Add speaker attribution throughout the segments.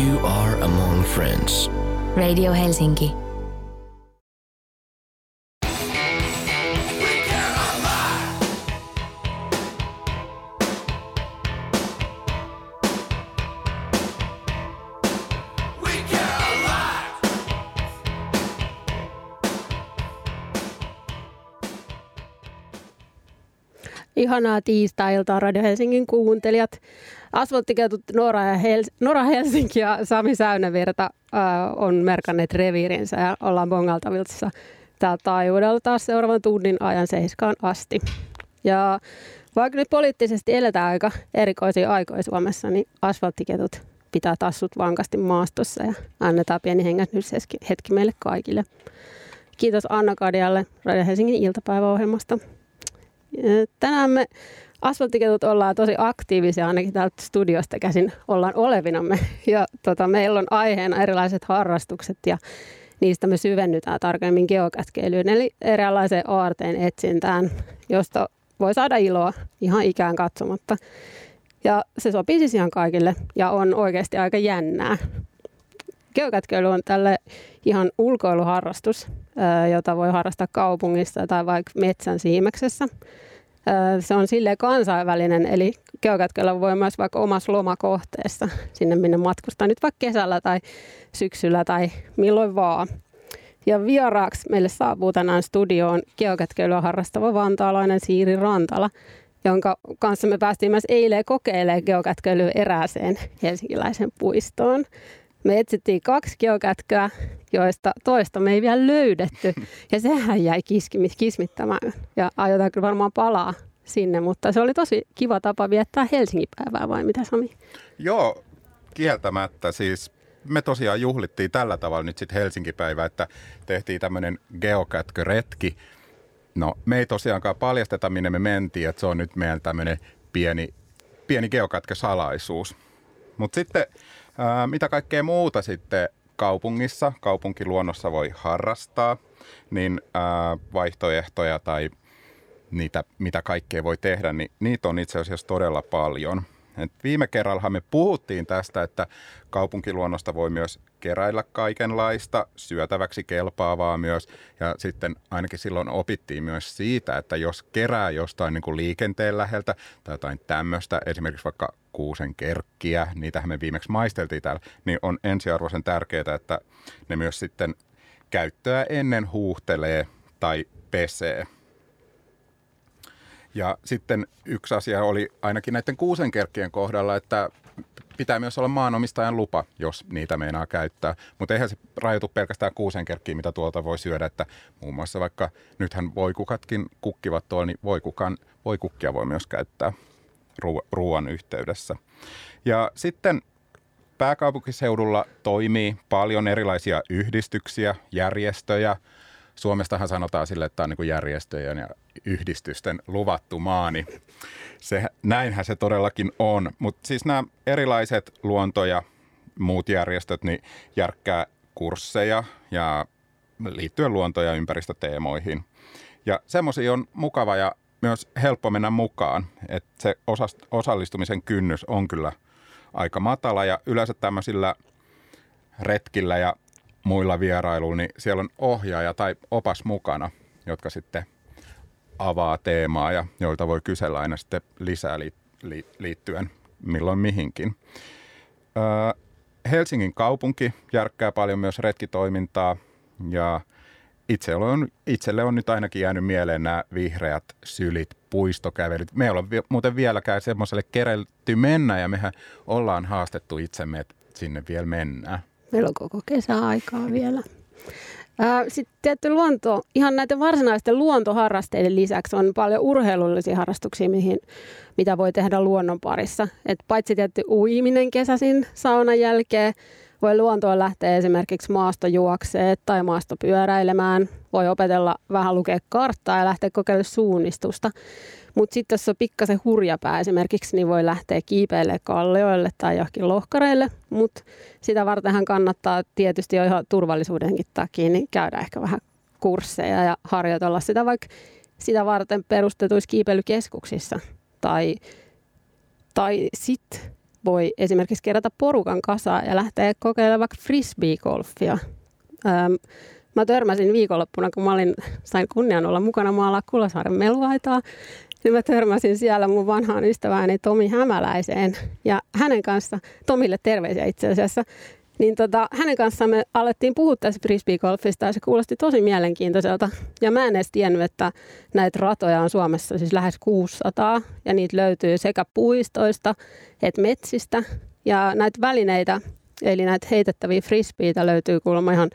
Speaker 1: You are among friends.
Speaker 2: Radio Helsinki.
Speaker 3: Ihanaa tiistai-iltaa Radio Helsingin kuuntelijat. Asfalttiketut Nora, ja Nora Helsinki ja Sami Säynävirta äh, on merkanneet reviirinsä ja ollaan bongaltaviltissa täällä taajuudella taas seuraavan tunnin ajan seiskaan asti. Ja vaikka nyt poliittisesti eletään aika erikoisia aikoja Suomessa, niin asfalttiketut pitää tassut vankasti maastossa ja annetaan pieni hengähdyshetki meille kaikille. Kiitos Anna Kadialle Radio Helsingin iltapäiväohjelmasta. Tänään me asfalttiketut ollaan tosi aktiivisia, ainakin täältä studiosta käsin ollaan olevinamme. Ja tota, meillä on aiheena erilaiset harrastukset ja niistä me syvennytään tarkemmin geokätkeilyyn, eli eräänlaiseen aarteen etsintään, josta voi saada iloa ihan ikään katsomatta. Ja se sopii siis ihan kaikille ja on oikeasti aika jännää. Geokätkeily on tälle ihan ulkoiluharrastus, jota voi harrastaa kaupungissa tai vaikka metsän siimeksessä. Se on sille kansainvälinen, eli geokätköllä voi myös vaikka omassa lomakohteessa sinne minne matkustaa nyt vaikka kesällä tai syksyllä tai milloin vaan. Ja vieraaksi meille saapuu tänään studioon geokätkeilyä harrastava vantaalainen Siiri Rantala, jonka kanssa me päästiin myös eilen kokeilemaan geokätkeilyä erääseen helsinkiläisen puistoon. Me etsittiin kaksi geokätköä, joista toista me ei vielä löydetty. Ja sehän jäi kismittämään. Ja aiotaan kyllä varmaan palaa sinne, mutta se oli tosi kiva tapa viettää Helsingin päivää, vai mitä Sami?
Speaker 4: Joo, kieltämättä. Siis me tosiaan juhlittiin tällä tavalla nyt sitten Helsingin päivää, että tehtiin tämmöinen geokätköretki. No, me ei tosiaankaan paljasteta, minne me mentiin, että se on nyt meidän tämmöinen pieni, pieni geokätkösalaisuus. Mutta sitten ää, mitä kaikkea muuta sitten kaupungissa, kaupunkiluonnossa voi harrastaa, niin ää, vaihtoehtoja tai niitä, mitä kaikkea voi tehdä, niin niitä on itse asiassa todella paljon. Et viime kerralla me puhuttiin tästä, että kaupunkiluonnosta voi myös keräillä kaikenlaista, syötäväksi kelpaavaa myös. Ja sitten ainakin silloin opittiin myös siitä, että jos kerää jostain niin kuin liikenteen läheltä tai jotain tämmöistä, esimerkiksi vaikka kuusen kerkkiä, niitähän me viimeksi maisteltiin täällä, niin on ensiarvoisen tärkeää, että ne myös sitten käyttöä ennen huuhtelee tai pesee. Ja sitten yksi asia oli ainakin näiden kuusenkerkkien kohdalla, että pitää myös olla maanomistajan lupa, jos niitä meinaa käyttää. Mutta eihän se rajoitu pelkästään kuusenkerkkiin, mitä tuolta voi syödä. Että muun muassa vaikka nythän voikukatkin kukkivat tuolla, niin voikukan, voikukkia voi myös käyttää ruoan yhteydessä. Ja sitten pääkaupunkiseudulla toimii paljon erilaisia yhdistyksiä, järjestöjä. Suomestahan sanotaan sille, että tämä on niin järjestöjen ja yhdistysten luvattu maa, niin se, näinhän se todellakin on. Mutta siis nämä erilaiset luonto- ja muut järjestöt niin järkkää kursseja ja liittyen luonto- ja ympäristöteemoihin. Ja semmoisia on mukava ja myös helppo mennä mukaan, että se osallistumisen kynnys on kyllä aika matala ja yleensä tämmöisillä retkillä ja muilla vierailuilla, niin siellä on ohjaaja tai opas mukana, jotka sitten avaa teemaa ja joilta voi kysellä aina sitten lisää liittyen milloin mihinkin. Helsingin kaupunki järkkää paljon myös retkitoimintaa ja itse on, itselle on nyt ainakin jäänyt mieleen nämä vihreät sylit, puistokävelyt. Me ei ole muuten vieläkään semmoiselle kerelty mennä ja mehän ollaan haastettu itsemme, että sinne vielä mennään.
Speaker 3: Meillä on koko kesä aikaa vielä. Sitten tietty luonto, ihan näiden varsinaisten luontoharrasteiden lisäksi on paljon urheilullisia harrastuksia, mihin, mitä voi tehdä luonnon parissa. Et paitsi tietty uiminen kesäsin saunan jälkeen, voi luontoon lähteä esimerkiksi maastojuokseen tai maastopyöräilemään. Voi opetella vähän lukea karttaa ja lähteä kokeilemaan suunnistusta. Mutta sitten jos on pikkasen hurjapää esimerkiksi, niin voi lähteä kiipeille kallioille tai johonkin lohkareille. Mutta sitä vartenhan kannattaa tietysti jo ihan turvallisuudenkin takia niin käydä ehkä vähän kursseja ja harjoitella sitä vaikka sitä varten perustetuissa kiipeilykeskuksissa. Tai, tai sitten voi esimerkiksi kerätä porukan kasaan ja lähteä kokeilemaan vaikka frisbee-golfia. Ähm, mä törmäsin viikonloppuna, kun mä olin, sain kunnian olla mukana maalaa Kulosaaren meluaitaa, niin mä törmäsin siellä mun vanhaan ystävääni Tomi Hämäläiseen. Ja hänen kanssa, Tomille terveisiä itse asiassa, niin tota, hänen kanssaan me alettiin puhua tässä frisbeegolfista ja se kuulosti tosi mielenkiintoiselta. Ja mä en edes tiennyt, että näitä ratoja on Suomessa siis lähes 600 ja niitä löytyy sekä puistoista että metsistä. Ja näitä välineitä, eli näitä heitettäviä frisbeitä löytyy kuulemma ihan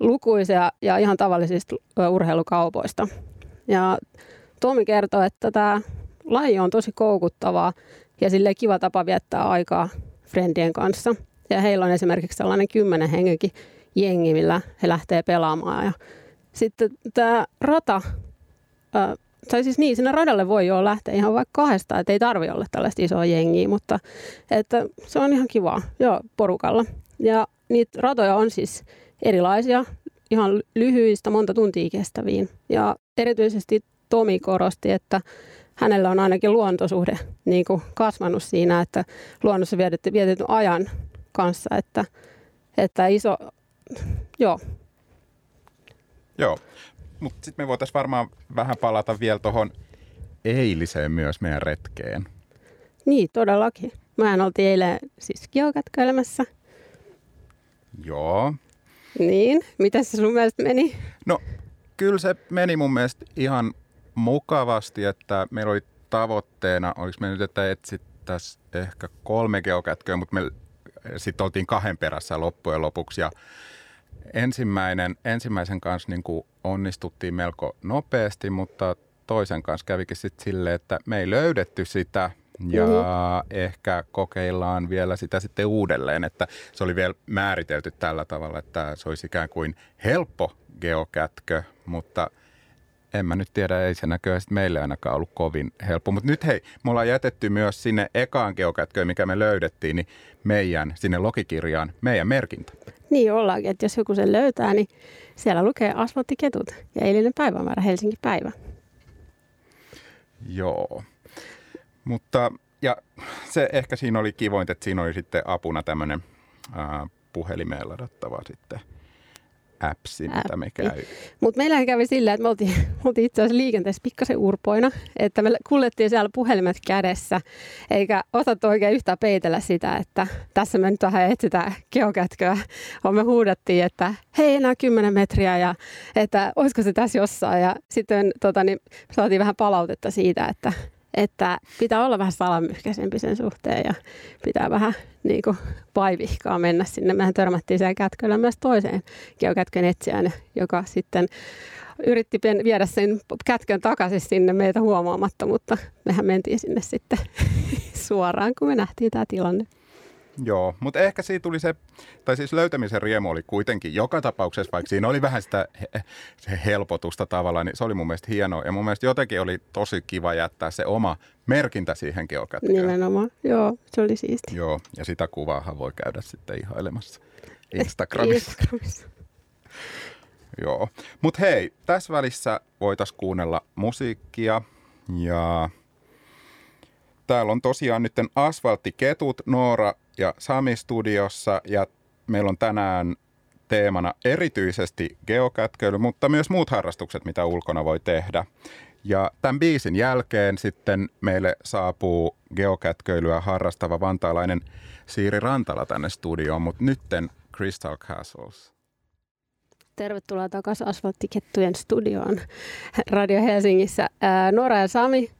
Speaker 3: lukuisia ja ihan tavallisista urheilukaupoista. Ja Tomi kertoo, että tämä laji on tosi koukuttavaa ja sille kiva tapa viettää aikaa friendien kanssa. Ja heillä on esimerkiksi sellainen kymmenen hengenkin jengi, millä he lähtee pelaamaan. Ja sitten tämä rata, tai siis niin, sinne radalle voi jo lähteä ihan vaikka kahdesta, että ei tarvi olla tällaista isoa jengiä, mutta että se on ihan kiva, joo, porukalla. Ja niitä ratoja on siis erilaisia, ihan lyhyistä, monta tuntia kestäviin. Ja erityisesti Tomi korosti, että hänellä on ainakin luontosuhde niin kuin kasvanut siinä, että luonnossa vietetty, vietetty ajan kanssa, että, että iso, joo.
Speaker 4: Joo, mutta sitten me voitaisiin varmaan vähän palata vielä tuohon eiliseen myös meidän retkeen.
Speaker 3: Niin, todellakin. Mä oltiin eilen siis geokätköilemässä.
Speaker 4: Joo.
Speaker 3: Niin, mitä se sun mielestä meni?
Speaker 4: No, kyllä se meni mun mielestä ihan mukavasti, että meillä oli tavoitteena, oliko me nyt, että etsittäisiin ehkä kolme geokätköä, mutta me sitten oltiin kahden perässä loppujen lopuksi ja ensimmäinen, ensimmäisen kanssa niin kuin onnistuttiin melko nopeasti, mutta toisen kanssa kävikin sitten silleen, että me ei löydetty sitä ja mm-hmm. ehkä kokeillaan vielä sitä sitten uudelleen, että se oli vielä määritelty tällä tavalla, että se olisi ikään kuin helppo geokätkö, mutta – en mä nyt tiedä, ei se näköisesti meille ainakaan ollut kovin helppo. Mutta nyt hei, me ollaan jätetty myös sinne ekaan geokätköön, mikä me löydettiin, niin meidän, sinne logikirjaan, meidän merkintä.
Speaker 3: Niin ollaankin, että jos joku sen löytää, niin siellä lukee asfalttiketut ja eilinen päivämäärä Helsinki päivä.
Speaker 4: Joo, mutta ja se ehkä siinä oli kivointa, että siinä oli sitten apuna tämmöinen puhelimeen ladattava sitten – appsi, mitä me käy.
Speaker 3: Mutta meillähän kävi sillä, että me oltiin, oltiin itse asiassa liikenteessä pikkasen urpoina, että me kuljettiin siellä puhelimet kädessä, eikä osattu oikein yhtään peitellä sitä, että tässä me nyt vähän etsitään geokätköä. Me huudettiin, että hei enää 10 metriä ja että olisiko se tässä jossain. Ja sitten tota, niin, saatiin vähän palautetta siitä, että että pitää olla vähän salamyhkäisempi sen suhteen ja pitää vähän niin kuin vaivihkaa mennä sinne. Mehän törmättiin siellä kätköllä myös toiseen geokätkön etsijään, joka sitten yritti viedä sen kätkön takaisin sinne meitä huomaamatta, mutta mehän mentiin sinne sitten suoraan, kun me nähtiin tämä tilanne.
Speaker 4: Joo, mutta ehkä siitä tuli se, tai siis löytämisen riemu oli kuitenkin joka tapauksessa, vaikka siinä oli vähän sitä se helpotusta tavallaan, niin se oli mun mielestä hienoa. Ja mun mielestä jotenkin oli tosi kiva jättää se oma merkintä siihen geokätköön.
Speaker 3: Nimenomaan, joo, se oli siisti.
Speaker 4: Joo, ja sitä kuvaahan voi käydä sitten ihailemassa Instagramissa. Instagramissa. joo, mutta hei, tässä välissä voitaisiin kuunnella musiikkia ja täällä on tosiaan nyt asfalttiketut, Noora ja Sami studiossa ja meillä on tänään teemana erityisesti geokätköily, mutta myös muut harrastukset, mitä ulkona voi tehdä. Ja tämän biisin jälkeen sitten meille saapuu geokätköilyä harrastava vantaalainen Siiri Rantala tänne studioon, mutta nytten Crystal Castles.
Speaker 3: Tervetuloa takaisin Asfalttikettujen studioon Radio Helsingissä. Nora ja Sami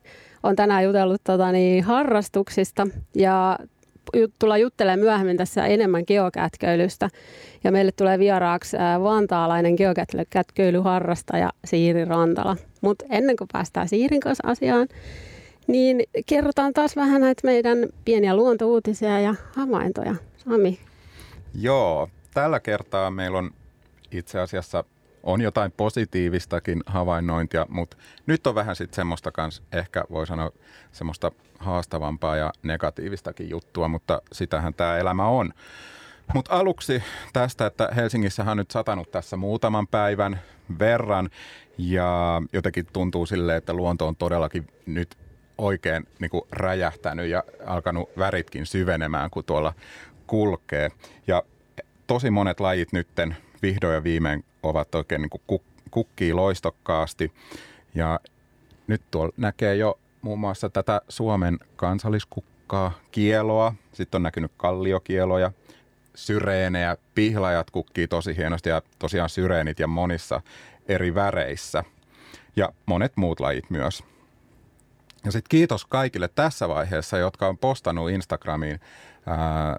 Speaker 3: on tänään jutellut tota, niin, harrastuksista ja tullaan juttelemaan myöhemmin tässä enemmän geokätköilystä. Ja meille tulee vieraaksi vantaalainen geokätköilyharrastaja Siiri Rantala. Mutta ennen kuin päästään Siirin kanssa asiaan, niin kerrotaan taas vähän näitä meidän pieniä luontouutisia ja havaintoja. Sami.
Speaker 4: Joo, tällä kertaa meillä on itse asiassa on jotain positiivistakin havainnointia, mutta nyt on vähän sitten semmoista kanssa, ehkä voi sanoa semmoista haastavampaa ja negatiivistakin juttua, mutta sitähän tämä elämä on. Mutta aluksi tästä, että Helsingissä on nyt satanut tässä muutaman päivän verran ja jotenkin tuntuu sille, että luonto on todellakin nyt oikein niin kuin räjähtänyt ja alkanut väritkin syvenemään, kun tuolla kulkee. Ja tosi monet lajit nytten vihdoin ja viimein ovat oikein niin kuin kukkii loistokkaasti. Ja nyt tuolla näkee jo muun muassa tätä Suomen kansalliskukkaa, kieloa, sitten on näkynyt kalliokieloja, syreenejä, pihlajat kukkii tosi hienosti ja tosiaan syreenit ja monissa eri väreissä ja monet muut lajit myös. Ja sitten kiitos kaikille tässä vaiheessa, jotka on postannut Instagramiin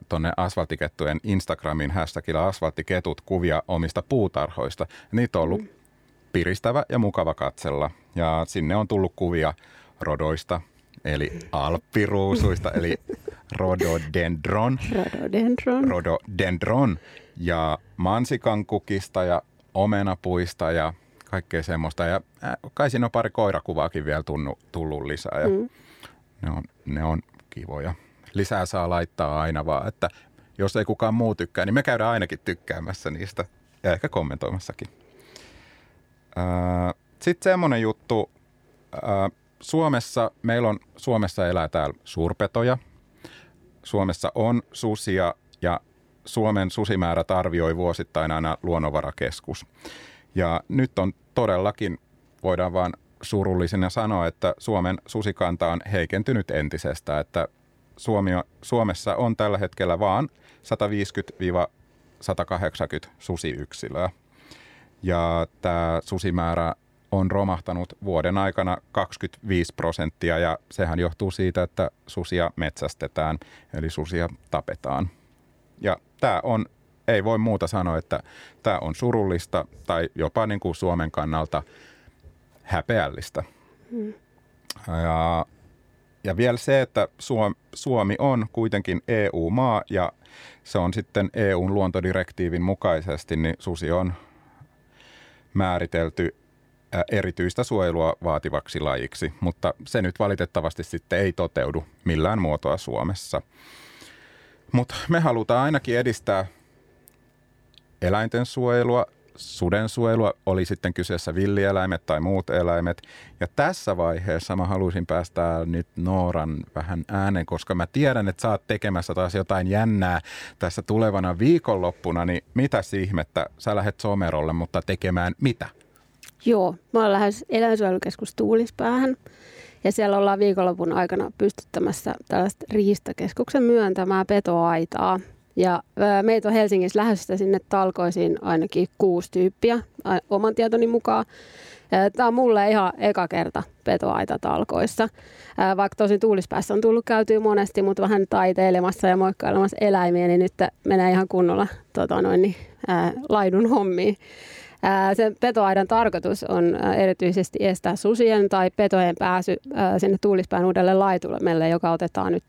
Speaker 4: tuonne asfaltikettujen Instagramin hashtagilla asfaltiketut kuvia omista puutarhoista. Niitä on ollut piristävä ja mukava katsella. Ja sinne on tullut kuvia rodoista, eli alppiruusuista, eli rhododendron.
Speaker 3: Rhododendron.
Speaker 4: Rhododendron ja mansikankukista ja omenapuista ja kaikkea semmoista. Ja kai siinä on pari koirakuvaakin vielä tunnu, tullut lisää ja mm. ne, on, ne on kivoja. Lisää saa laittaa aina vaan, että jos ei kukaan muu tykkää, niin me käydään ainakin tykkäämässä niistä ja ehkä kommentoimassakin. Sitten semmoinen juttu, Suomessa, meillä on, Suomessa elää täällä suurpetoja. Suomessa on susia ja Suomen susimäärät arvioi vuosittain aina luonnonvarakeskus. Ja nyt on todellakin, voidaan vaan surullisena sanoa, että Suomen susikanta on heikentynyt entisestä, että Suomi, Suomessa on tällä hetkellä vaan 150-180 susiyksilöä. Ja tämä susimäärä on romahtanut vuoden aikana 25 prosenttia ja sehän johtuu siitä, että susia metsästetään, eli susia tapetaan. Ja tämä on, ei voi muuta sanoa, että tämä on surullista tai jopa niin kuin Suomen kannalta häpeällistä. Hmm. Ja, ja vielä se, että Suomi on kuitenkin EU-maa ja se on sitten EUn luontodirektiivin mukaisesti, niin susi on määritelty erityistä suojelua vaativaksi lajiksi, mutta se nyt valitettavasti sitten ei toteudu millään muotoa Suomessa. Mutta me halutaan ainakin edistää eläinten suojelua, suden suojelua, oli sitten kyseessä villieläimet tai muut eläimet. Ja tässä vaiheessa mä haluaisin päästää nyt Nooran vähän äänen, koska mä tiedän, että sä oot tekemässä taas jotain jännää tässä tulevana viikonloppuna, niin mitä ihmettä, sä lähdet somerolle, mutta tekemään mitä?
Speaker 3: Joo, mä olen lähes eläinsuojelukeskus Tuulispäähän ja siellä ollaan viikonlopun aikana pystyttämässä tällaista riistakeskuksen myöntämää petoaitaa. Ja meitä on Helsingissä lähdössä sinne talkoisiin ainakin kuusi tyyppiä oman tietoni mukaan. Tämä on mulle ihan eka kerta petoaita talkoissa. Vaikka tosi tuulispäässä on tullut käytyä monesti, mutta vähän taiteilemassa ja moikkailemassa eläimiä, niin nyt menee ihan kunnolla tota noin, niin, ää, laidun hommiin. Sen petoaidan tarkoitus on erityisesti estää susien tai petojen pääsy sinne tuulispään uudelle laitulmelle, joka otetaan nyt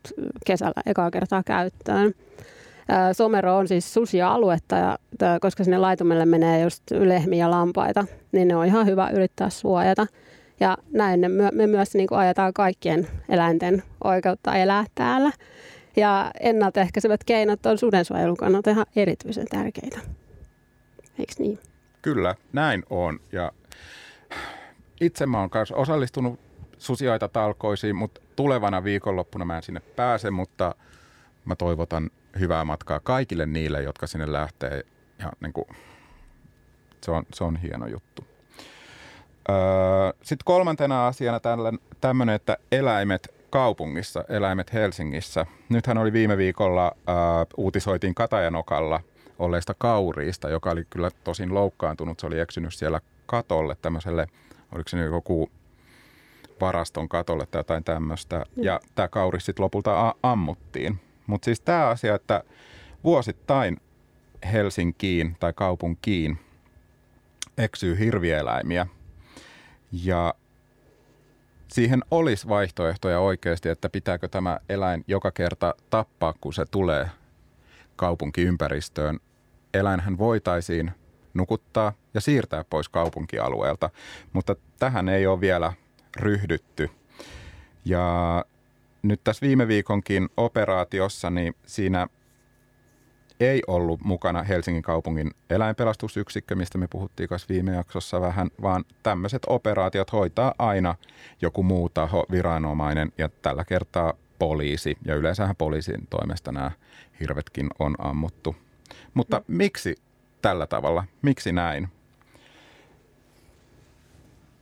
Speaker 3: kesällä ekaa kertaa käyttöön. Somero on siis susia-aluetta, ja, koska sinne laitumelle menee just lehmiä ja lampaita, niin ne on ihan hyvä yrittää suojata. Ja näin me myös niin kuin ajetaan kaikkien eläinten oikeutta elää täällä. Ja ennaltaehkäisevät keinot on sudensuojelun kannalta ihan erityisen tärkeitä. Eikö niin?
Speaker 4: Kyllä, näin on. Ja itse mä oon kanssa osallistunut susiaita talkoisiin, mutta tulevana viikonloppuna mä en sinne pääse, mutta mä toivotan hyvää matkaa kaikille niille, jotka sinne lähtee. Ja niin kuin, se, on, se on hieno juttu. Öö, Sitten kolmantena asiana tämmöinen, että eläimet kaupungissa, eläimet Helsingissä. Nythän oli viime viikolla, öö, uutisoitiin Katajanokalla olleista kauriista, joka oli kyllä tosin loukkaantunut. Se oli eksynyt siellä katolle tämmöiselle, oliko se nyt joku varaston katolle tai jotain tämmöistä. Mm. Ja tämä kauri sitten lopulta a- ammuttiin. Mutta siis tämä asia, että vuosittain Helsinkiin tai kaupunkiin eksyy hirvieläimiä ja siihen olisi vaihtoehtoja oikeasti, että pitääkö tämä eläin joka kerta tappaa, kun se tulee kaupunkiympäristöön eläinhän voitaisiin nukuttaa ja siirtää pois kaupunkialueelta, mutta tähän ei ole vielä ryhdytty. Ja nyt tässä viime viikonkin operaatiossa, niin siinä ei ollut mukana Helsingin kaupungin eläinpelastusyksikkö, mistä me puhuttiin kanssa viime jaksossa vähän, vaan tämmöiset operaatiot hoitaa aina joku muu taho, viranomainen ja tällä kertaa poliisi. Ja yleensähän poliisin toimesta nämä hirvetkin on ammuttu. Mutta mm. miksi tällä tavalla? Miksi näin?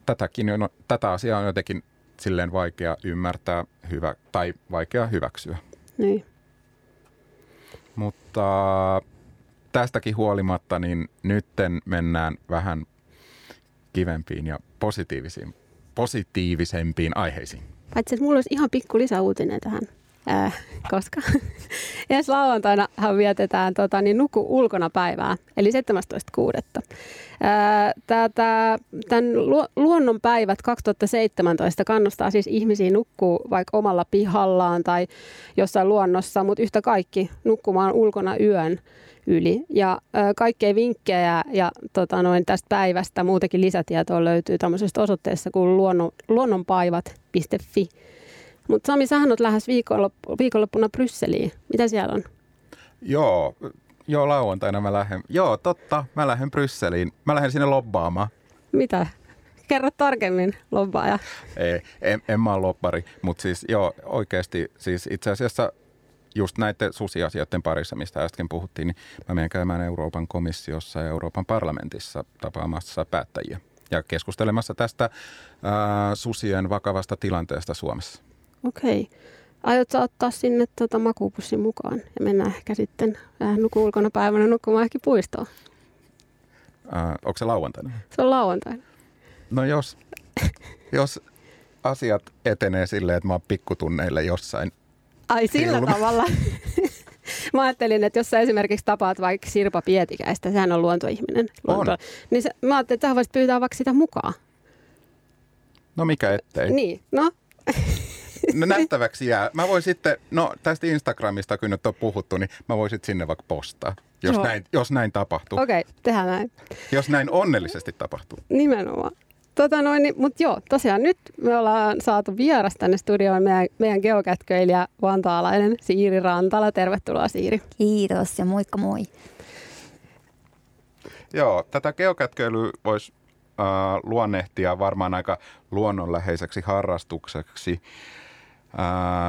Speaker 4: Tätäkin on, tätä asiaa on jotenkin silleen vaikea ymmärtää hyvä, tai vaikea hyväksyä.
Speaker 3: Niin.
Speaker 4: Mutta tästäkin huolimatta, niin nytten mennään vähän kivempiin ja positiivisiin, positiivisempiin aiheisiin.
Speaker 3: Paitsi, että mulla olisi ihan pikku lisäuutinen tähän. Äh, koska ensi lauantainahan vietetään tota, niin nuku ulkona päivää, eli 17.6. Tätä, tämän luonnonpäivät 2017 kannustaa siis ihmisiä nukkuu vaikka omalla pihallaan tai jossain luonnossa, mutta yhtä kaikki nukkumaan ulkona yön yli. Ja ö, kaikkea vinkkejä ja tota noin, tästä päivästä muutenkin lisätietoa löytyy tämmöisestä osoitteessa kuin luonnon, luonnonpaivat.fi. Mutta Sami, sähän olet lähes viikonloppu, viikonloppuna Brysseliin. Mitä siellä on?
Speaker 4: Joo, joo lauantaina mä lähden. Joo, totta, mä lähden Brysseliin. Mä lähden sinne lobbaamaan.
Speaker 3: Mitä? Kerro tarkemmin, lobbaaja.
Speaker 4: Ei, en, en mä ole lobbari, mutta siis joo, oikeasti siis itse asiassa just näiden susiasioiden parissa, mistä äsken puhuttiin, niin mä menen käymään Euroopan komissiossa ja Euroopan parlamentissa tapaamassa päättäjiä ja keskustelemassa tästä ää, susien vakavasta tilanteesta Suomessa.
Speaker 3: Okei. Aiotko ottaa sinne tuota makuupussin mukaan ja mennä ehkä sitten äh, nuku ulkona päivänä nukkumaan ehkä puistoon?
Speaker 4: Äh, onko se lauantaina?
Speaker 3: Se on lauantaina.
Speaker 4: No jos, jos asiat etenee silleen, että mä oon pikkutunneille jossain.
Speaker 3: Ai sillä ilma. tavalla. mä ajattelin, että jos sä esimerkiksi tapaat vaikka Sirpa Pietikäistä, sehän on luontoihminen. Luonto,
Speaker 4: on.
Speaker 3: Niin se, mä ajattelin, että sä voisit pyytää vaikka sitä mukaan.
Speaker 4: No mikä ettei.
Speaker 3: Niin, no
Speaker 4: No nähtäväksi jää. Mä voin sitten, no tästä Instagramista kun nyt on puhuttu, niin mä voisin sinne vaikka postaa, jos, näin, jos näin tapahtuu.
Speaker 3: Okei, okay, tehdään näin.
Speaker 4: Jos näin onnellisesti tapahtuu.
Speaker 3: Nimenomaan. Tota noin, niin, mutta joo, tosiaan nyt me ollaan saatu vieras tänne studioon meidän, meidän geokätköilijä vantaalainen Siiri Rantala. Tervetuloa Siiri.
Speaker 2: Kiitos ja moikka moi.
Speaker 4: Joo, tätä geokätköilyä voisi äh, luonnehtia varmaan aika luonnonläheiseksi harrastukseksi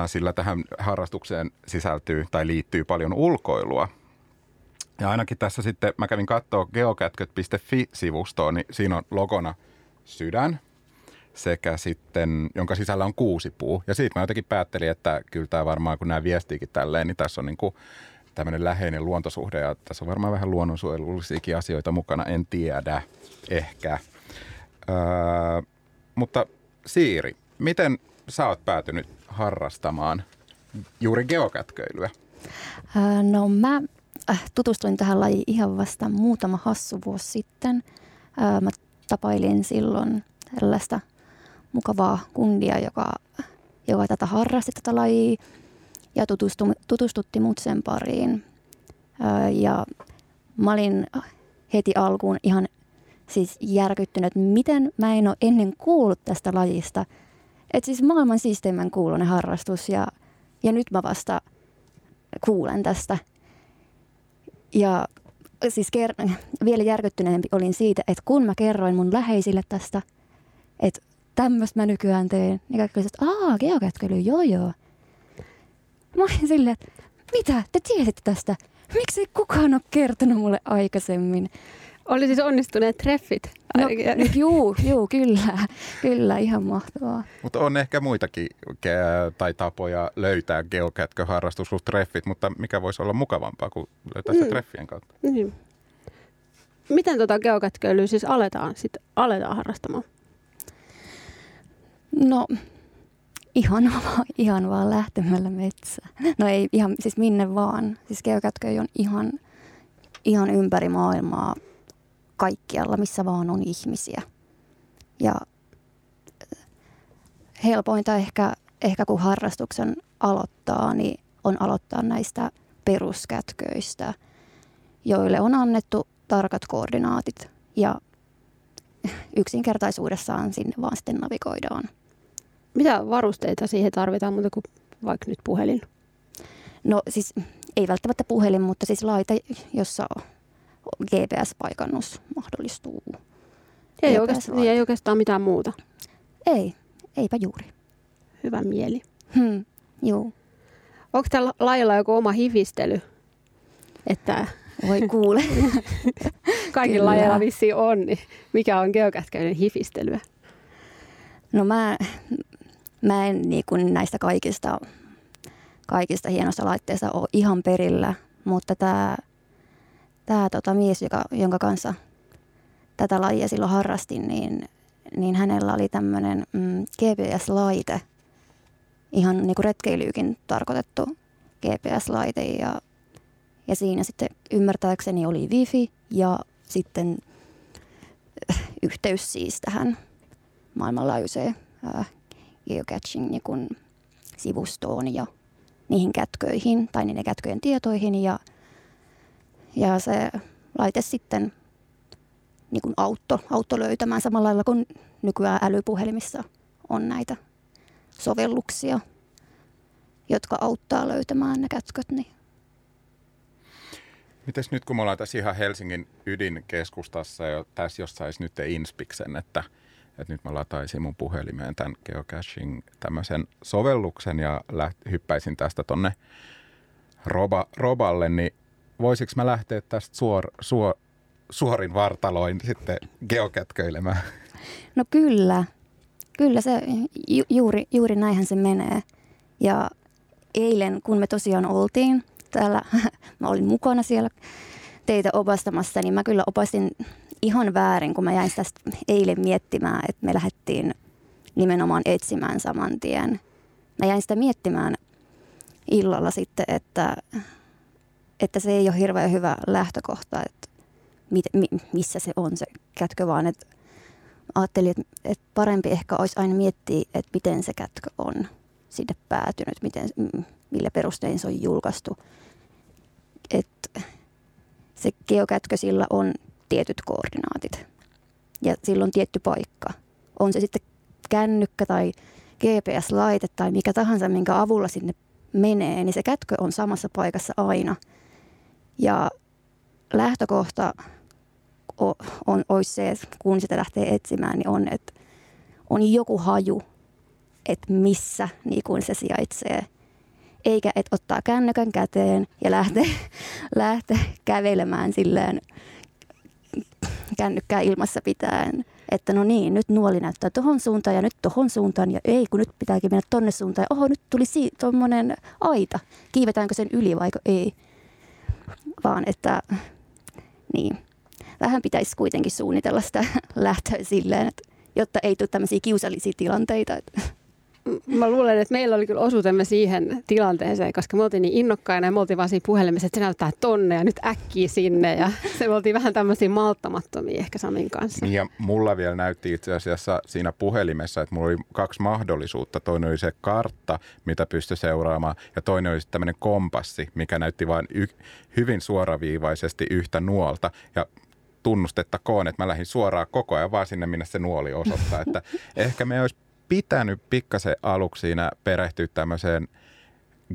Speaker 4: sillä tähän harrastukseen sisältyy tai liittyy paljon ulkoilua. Ja ainakin tässä sitten mä kävin katsoa geokätköt.fi-sivustoa, niin siinä on logona sydän sekä sitten, jonka sisällä on kuusi puu. Ja siitä mä jotenkin päättelin, että kyllä tämä varmaan, kun nämä viestiikin tälleen, niin tässä on niin kuin tämmöinen läheinen luontosuhde ja tässä on varmaan vähän luonnonsuojelullisiakin asioita mukana, en tiedä, ehkä. Öö, mutta Siiri, miten sä oot päätynyt harrastamaan juuri geokätköilyä?
Speaker 2: No mä äh, tutustuin tähän lajiin ihan vasta muutama hassu vuosi sitten. Mä tapailin silloin tällaista mukavaa kundia, joka, joka tätä harrasti tätä lajia ja tutustu, tutustutti mut sen pariin. Ja mä olin heti alkuun ihan siis järkyttynyt, miten mä en ole ennen kuullut tästä lajista – et siis maailman siisteimmän kuulunen harrastus ja, ja nyt mä vasta kuulen tästä. Ja siis ker- vielä järkyttyneempi olin siitä, että kun mä kerroin mun läheisille tästä, että tämmöistä mä nykyään teen, niin kaikki olivat, että aah, joo joo. Mä olin silleen, että mitä, te tiesitte tästä? Miksi ei kukaan ole kertonut mulle aikaisemmin?
Speaker 3: Oli siis onnistuneet treffit.
Speaker 2: No, juu, juu, kyllä, kyllä, ihan mahtavaa.
Speaker 4: Mutta on ehkä muitakin ke- tai tapoja löytää geokätköharrastus kuin treffit, mutta mikä voisi olla mukavampaa kuin löytää mm. se treffien kautta?
Speaker 3: Mm. Miten tuota geokätköilyä siis aletaan, sit aletaan harrastamaan?
Speaker 2: No, ihan vaan, ihan vaan lähtemällä metsään. No ei ihan, siis minne vaan. Siis geokätköi on ihan, ihan ympäri maailmaa kaikkialla, missä vaan on ihmisiä. Ja äh, helpointa ehkä, ehkä kun harrastuksen aloittaa, niin on aloittaa näistä peruskätköistä, joille on annettu tarkat koordinaatit ja yksinkertaisuudessaan sinne vaan sitten navigoidaan.
Speaker 3: Mitä varusteita siihen tarvitaan muuta kuin vaikka nyt puhelin?
Speaker 2: No siis ei välttämättä puhelin, mutta siis laite, jossa GPS-paikannus mahdollistuu.
Speaker 3: Ei oikeastaan, niin ei oikeastaan mitään muuta.
Speaker 2: Ei, eipä juuri.
Speaker 3: Hyvä mieli.
Speaker 2: Hmm, juu.
Speaker 3: Onko tällä lajilla joku oma hifistely? Että
Speaker 2: voi kuule.
Speaker 3: Kaikilla lajeilla vissiin on, niin mikä on geokätköiden hifistelyä?
Speaker 2: No mä, mä en niin kuin näistä kaikista, kaikista hienoista laitteista ole ihan perillä, mutta tämä tää tota mies, joka, jonka kanssa tätä lajia silloin harrastin, niin, niin hänellä oli tämmöinen mm, GPS-laite, ihan niin kuin retkeilyykin tarkoitettu GPS-laite ja ja siinä sitten ymmärtääkseni oli wifi ja sitten äh, yhteys siis tähän maailmanlaajuiseen äh, geocaching niin sivustoon ja niihin kätköihin tai niiden kätköjen tietoihin ja, ja se laite sitten niin kuin auto, auto löytämään samalla lailla kuin nykyään älypuhelimissa on näitä sovelluksia, jotka auttaa löytämään ne kätköt, niin.
Speaker 4: Mites nyt kun me ollaan tässä ihan Helsingin ydinkeskustassa ja tässä jos saisi nyt Inspiksen, että, että nyt mä lataisin mun puhelimeen tämän geocaching tämmöisen sovelluksen ja läht, hyppäisin tästä tonne roba, roballe, niin voisiko mä lähteä tästä suor, suor, suorin vartaloin sitten geokätköilemään?
Speaker 2: No kyllä, kyllä se ju, juuri, juuri näinhän se menee. Ja eilen, kun me tosiaan oltiin täällä, mä olin mukana siellä teitä opastamassa, niin mä kyllä opastin ihan väärin, kun mä jäin tästä eilen miettimään, että me lähdettiin nimenomaan etsimään saman tien. Mä jäin sitä miettimään illalla sitten, että, että se ei ole hirveän hyvä lähtökohta, että mit, mi, missä se on se kätkö, vaan että ajattelin, että, että parempi ehkä olisi aina miettiä, että miten se kätkö on sinne päätynyt, miten, millä perustein se on julkaistu että se geokätkö sillä on tietyt koordinaatit ja sillä on tietty paikka. On se sitten kännykkä tai GPS-laite tai mikä tahansa, minkä avulla sinne menee, niin se kätkö on samassa paikassa aina. Ja lähtökohta on, on, olisi se, että kun sitä lähtee etsimään, niin on, että on joku haju, että missä niin kuin se sijaitsee – eikä et ottaa kännykän käteen ja lähtee, lähtee kävelemään silleen kännykkää ilmassa pitäen. Että no niin, nyt nuoli näyttää tuohon suuntaan ja nyt tuohon suuntaan ja ei, kun nyt pitääkin mennä tonne suuntaan. Ja oho, nyt tuli si- tuommoinen aita. Kiivetäänkö sen yli vai ei? Vaan että niin, vähän pitäisi kuitenkin suunnitella sitä lähtöä silleen, että, jotta ei tule tämmöisiä kiusallisia tilanteita. Että
Speaker 3: mä luulen, että meillä oli kyllä osuutemme siihen tilanteeseen, koska me oltiin niin innokkaina ja me oltiin vaan siinä puhelimessa, että se näyttää tonne ja nyt äkkiä sinne. Ja se me oltiin vähän tämmöisiä malttamattomia ehkä Samin kanssa.
Speaker 4: Ja mulla vielä näytti itse asiassa siinä puhelimessa, että mulla oli kaksi mahdollisuutta. Toinen oli se kartta, mitä pystyi seuraamaan ja toinen oli tämmöinen kompassi, mikä näytti vain y- hyvin suoraviivaisesti yhtä nuolta. Ja tunnustettakoon, että mä lähdin suoraan koko ajan vaan sinne, minne se nuoli osoittaa. Että ehkä me olisi pitänyt pikkasen aluksi siinä perehtyä tämmöiseen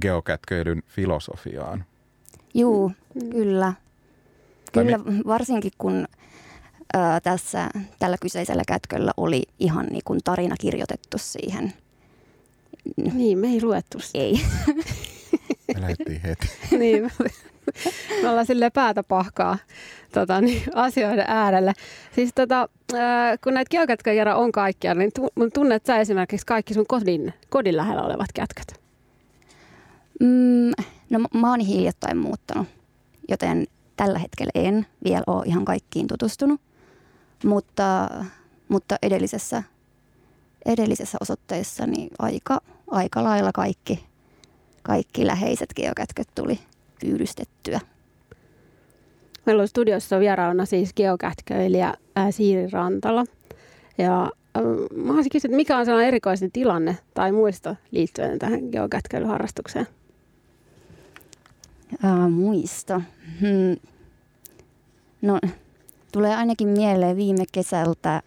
Speaker 4: geokätköilyn filosofiaan.
Speaker 2: Juu, mm. kyllä. Kyllä, mi- varsinkin kun ö, tässä, tällä kyseisellä kätköllä oli ihan niin kuin tarina kirjoitettu siihen.
Speaker 3: Niin, me ei luettu
Speaker 2: sitä. Ei.
Speaker 4: Me lähdettiin heti.
Speaker 3: niin, me ollaan sille päätä pahkaa tota, niin, asioiden äärelle. Siis tota, äh, kun näitä geokätköjä on kaikkia, niin tunnet sä esimerkiksi kaikki sun kodin, kodin lähellä olevat kätkät?
Speaker 2: Mm, no mä oon hiljattain muuttanut, joten tällä hetkellä en vielä ole ihan kaikkiin tutustunut, mutta, mutta edellisessä, edellisessä osoitteessa niin aika, aika lailla kaikki, kaikki läheiset geokätköt tuli pyydystettyä.
Speaker 3: Meillä on studiossa vieraana siis geokätköilijä ää, Siiri Rantala. Ja äh, mä haluaisin kysyä, että mikä on sellainen erikoisin tilanne tai muisto liittyen tähän geokätköilyharrastukseen?
Speaker 2: Äh, muisto. Hmm. No, tulee ainakin mieleen viime kesältä,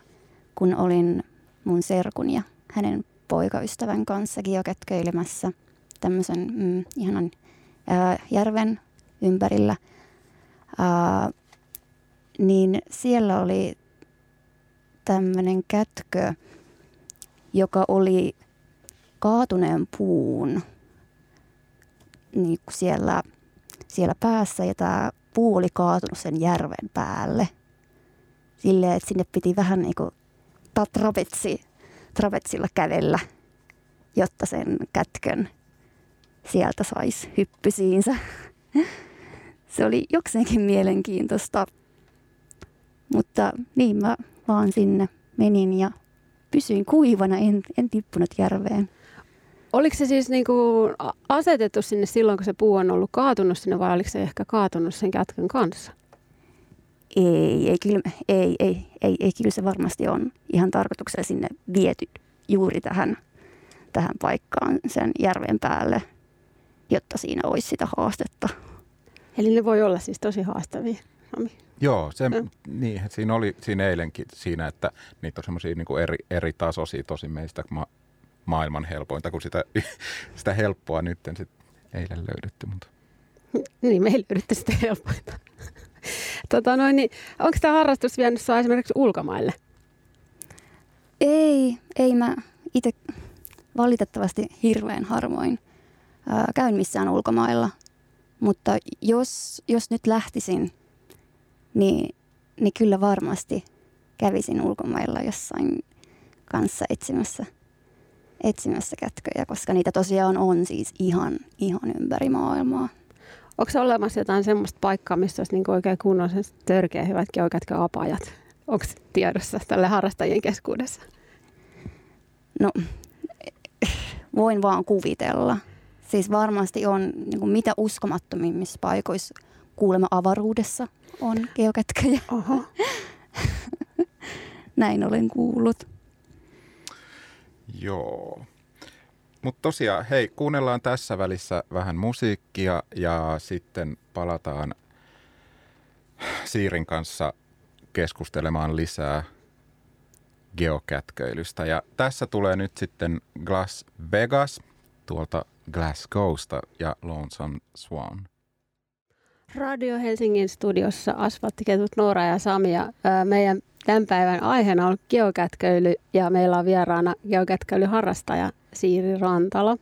Speaker 2: kun olin mun serkun ja hänen poikaystävän kanssa geokätköilemässä tämmöisen mm, ihanan järven ympärillä. Niin siellä oli tämmöinen kätkö, joka oli kaatuneen puun niin siellä, siellä päässä ja tämä puu oli kaatunut sen järven päälle. Silleen, että sinne piti vähän niin kuin trapetsi, kävellä, jotta sen kätkön sieltä saisi hyppysiinsä. Se oli jokseenkin mielenkiintoista. Mutta niin mä vaan sinne menin ja pysyin kuivana, en, en tippunut järveen.
Speaker 3: Oliko se siis niinku asetettu sinne silloin, kun se puu on ollut kaatunut sinne, vai oliko se ehkä kaatunut sen kätkön kanssa?
Speaker 2: Ei, ei, kyllä, ei, ei, ei, ei, kyllä se varmasti on ihan tarkoituksella sinne viety juuri tähän, tähän paikkaan sen järven päälle, jotta siinä olisi sitä haastetta.
Speaker 3: Eli ne voi olla siis tosi haastavia. Sami.
Speaker 4: Joo, se, mm. niin, siinä oli siinä eilenkin siinä, että niitä on semmoisia niin eri, eri tasoisia tosi meistä ma- maailman helpointa, kun sitä, sitä helppoa nyt sit eilen löydetty. Mutta.
Speaker 3: Niin, me ei löydetty sitä helpointa. tota noin, niin, onko tämä harrastus vienyt sinua esimerkiksi ulkomaille?
Speaker 2: Ei, ei mä itse valitettavasti hirveän harvoin ää, käyn missään ulkomailla. Mutta jos, jos nyt lähtisin niin, niin kyllä varmasti kävisin ulkomailla jossain kanssa etsimässä, etsimässä kätköjä, koska niitä tosiaan on siis ihan, ihan ympäri maailmaa.
Speaker 3: Onko se olemassa jotain semmoista paikkaa, missä olisi niin oikein kunnollisen törkeä hyvät geokätköapajat? Onko se tiedossa tälle harrastajien keskuudessa?
Speaker 2: No, voin vaan kuvitella. Siis varmasti on niin kuin mitä uskomattomimmissa paikoissa kuulemma avaruudessa on geokätköjä. Oho. Näin olen kuullut.
Speaker 4: Joo. Mutta tosiaan, hei, kuunnellaan tässä välissä vähän musiikkia ja sitten palataan Siirin kanssa keskustelemaan lisää geokätköilystä. Ja tässä tulee nyt sitten Glass Vegas tuolta Glasgowsta ja Lonesome Swan.
Speaker 3: Radio Helsingin studiossa asfalttiketut Noora ja Sami ja meidän tämän päivän aiheena on geokätköily ja meillä on vieraana geokätköilyharrastaja Siiri Rantalo.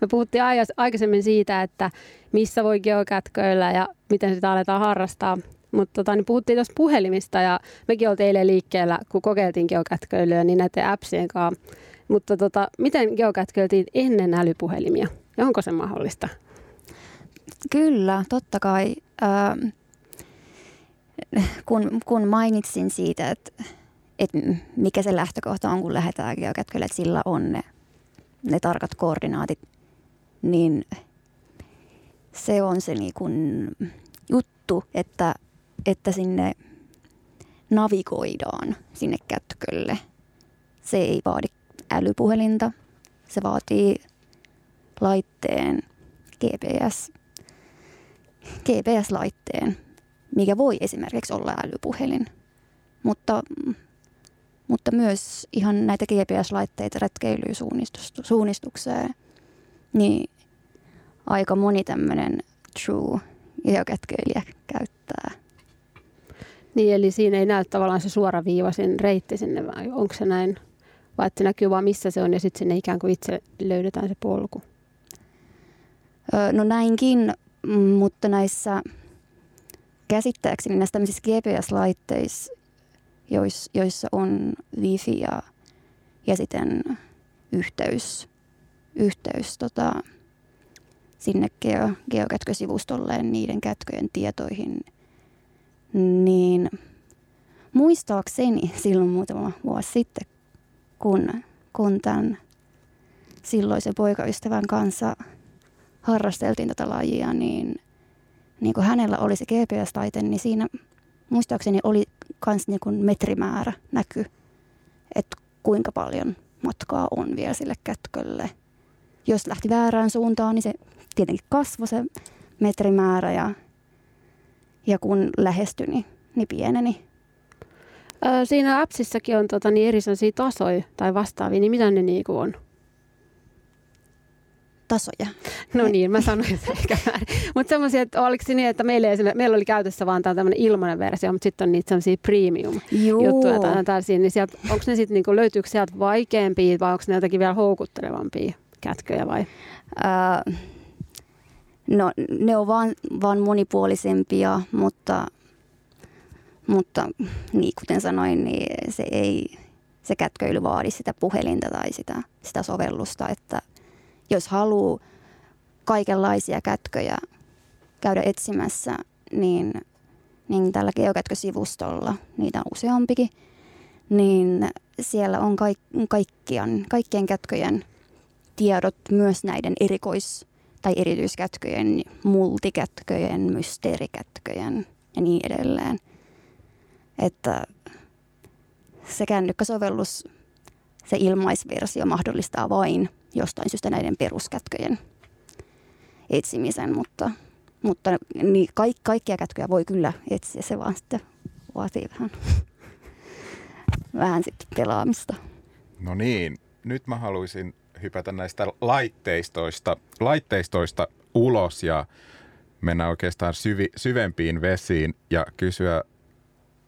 Speaker 3: Me puhuttiin aikaisemmin siitä, että missä voi geokätköillä ja miten sitä aletaan harrastaa. Mutta tota, niin puhuttiin tuossa puhelimista ja mekin oltiin eilen liikkeellä, kun kokeiltiin geokätköilyä, niin näiden appsien kanssa. Mutta tota, miten geokätköiltiin ennen älypuhelimia ja onko se mahdollista?
Speaker 2: Kyllä, totta kai. Ähm, kun, kun mainitsin siitä, että, että mikä se lähtökohta on, kun lähdetään geokätkölle, että sillä on ne, ne tarkat koordinaatit, niin se on se niin kuin juttu, että, että sinne navigoidaan sinne kätkölle. Se ei vaadi älypuhelinta, se vaatii laitteen GPS GPS-laitteen, mikä voi esimerkiksi olla älypuhelin. Mutta, mutta myös ihan näitä GPS-laitteita retkeilyyn suunnistukseen, niin aika moni tämmöinen true geokätkeilijä käyttää.
Speaker 3: Niin, eli siinä ei näy tavallaan se suora viivasin reitti sinne, vai onko se näin? Vai että se näkyy vaan missä se on ja sitten sinne ikään kuin itse löydetään se polku?
Speaker 2: No näinkin, mutta näissä käsittääkseni näissä tämmöisissä GPS-laitteissa, joissa on wifi ja, ja sitten yhteys, yhteys tota, sinne geo, geokätkösivustolle niiden kätköjen tietoihin, niin muistaakseni silloin muutama vuosi sitten, kun, kun tämän silloisen poikaystävän kanssa – harrasteltiin tätä lajia, niin, niin kun hänellä oli se GPS-laite, niin siinä muistaakseni oli myös niin metrimäärä näky, että kuinka paljon matkaa on vielä sille kätkölle. Jos lähti väärään suuntaan, niin se tietenkin kasvoi se metrimäärä ja, ja kun lähestyi, niin, niin pieneni.
Speaker 3: Siinä appsissakin on tota, niin eri tasoja tai vastaavia, niin mitä ne niinku on?
Speaker 2: tasoja.
Speaker 3: No niin, mä sanoin se ehkä väärin. Mutta semmoisia, että oliko se niin, että meillä, meillä oli käytössä vaan tämä tämmöinen ilmainen versio, mutta sitten on niitä semmoisia premium-juttuja tai tällaisia, niin sieltä, onko ne sitten, niinku, löytyykö sieltä vaikeampia vai onko ne jotakin vielä houkuttelevampia kätköjä vai? Äh,
Speaker 2: no ne on vaan, vaan monipuolisempia, mutta, mutta niin kuten sanoin, niin se ei, se kätköily vaadi sitä puhelinta tai sitä, sitä sovellusta, että jos haluaa kaikenlaisia kätköjä käydä etsimässä, niin, niin tällä geokätkösivustolla, niitä on useampikin, niin siellä on kaik, kaikkien, kaikkien kätköjen tiedot myös näiden erikois- tai erityiskätköjen, multikätköjen, mysteerikätköjen ja niin edelleen. Että se kännykkäsovellus, se ilmaisversio mahdollistaa vain jostain syystä näiden peruskätköjen etsimisen, mutta, mutta niin kaik, kaikkia kätköjä voi kyllä etsiä, se vaan sitten vaatii vähän, vähän sitten pelaamista.
Speaker 4: No niin, nyt mä haluaisin hypätä näistä laitteistoista, laitteistoista ulos ja mennä oikeastaan syvi, syvempiin vesiin ja kysyä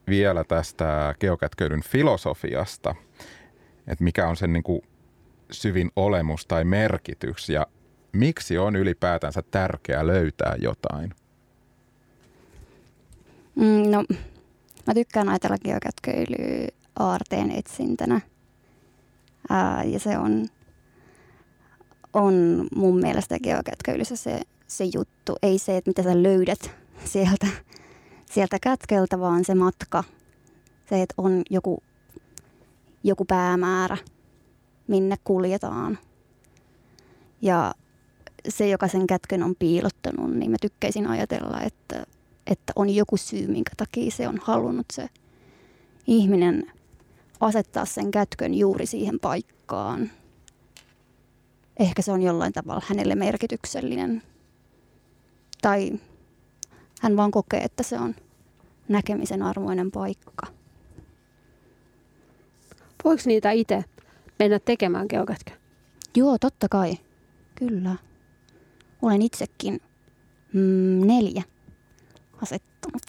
Speaker 4: vielä tästä geokätköidyn filosofiasta, että mikä on sen niin kuin syvin olemus tai merkitys ja miksi on ylipäätänsä tärkeää löytää jotain?
Speaker 2: Mm, no, mä tykkään ajatella geokätköilyä aarteen etsintänä. Ää, ja se on, on mun mielestä geokätköilyssä se, se juttu. Ei se, että mitä sä löydät sieltä, sieltä kätkeltä, vaan se matka. Se, että on joku, joku päämäärä – minne kuljetaan. Ja se, joka sen kätkön on piilottanut, niin mä tykkäisin ajatella, että, että on joku syy, minkä takia se on halunnut se ihminen asettaa sen kätkön juuri siihen paikkaan. Ehkä se on jollain tavalla hänelle merkityksellinen. Tai hän vaan kokee, että se on näkemisen arvoinen paikka.
Speaker 3: Voiko niitä itse mennä tekemään geokätkä?
Speaker 2: Joo, totta kai. Kyllä. Olen itsekin mm, neljä asettanut.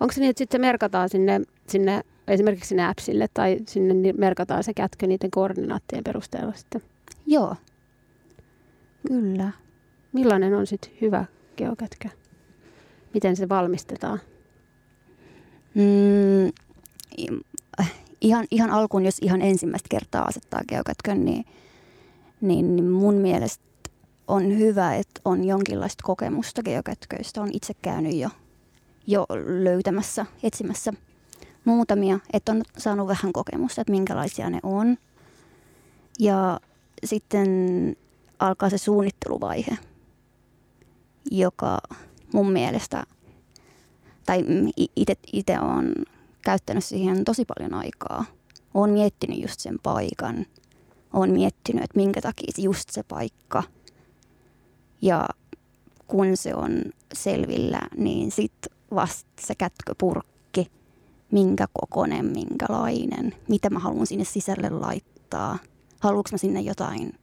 Speaker 3: Onko se niin, että sitten merkataan sinne, sinne esimerkiksi sinne appsille tai sinne merkataan se kätkö niiden koordinaattien perusteella sitten?
Speaker 2: Joo, kyllä.
Speaker 3: Millainen on sitten hyvä geokätkö? Miten se valmistetaan?
Speaker 2: Mm, ihan, ihan alkuun, jos ihan ensimmäistä kertaa asettaa geokätkön, niin, niin, niin mun mielestä on hyvä, että on jonkinlaista kokemusta geokätköistä. On itse käynyt jo, jo löytämässä, etsimässä muutamia, että on saanut vähän kokemusta, että minkälaisia ne on. Ja sitten alkaa se suunnitteluvaihe, joka mun mielestä, tai itse on käyttänyt siihen tosi paljon aikaa. Olen miettinyt just sen paikan. Olen miettinyt, että minkä takia just se paikka. Ja kun se on selvillä, niin sitten vasta se kätköpurkki, minkä kokonen, minkälainen, mitä mä haluan sinne sisälle laittaa. Haluanko mä sinne jotain,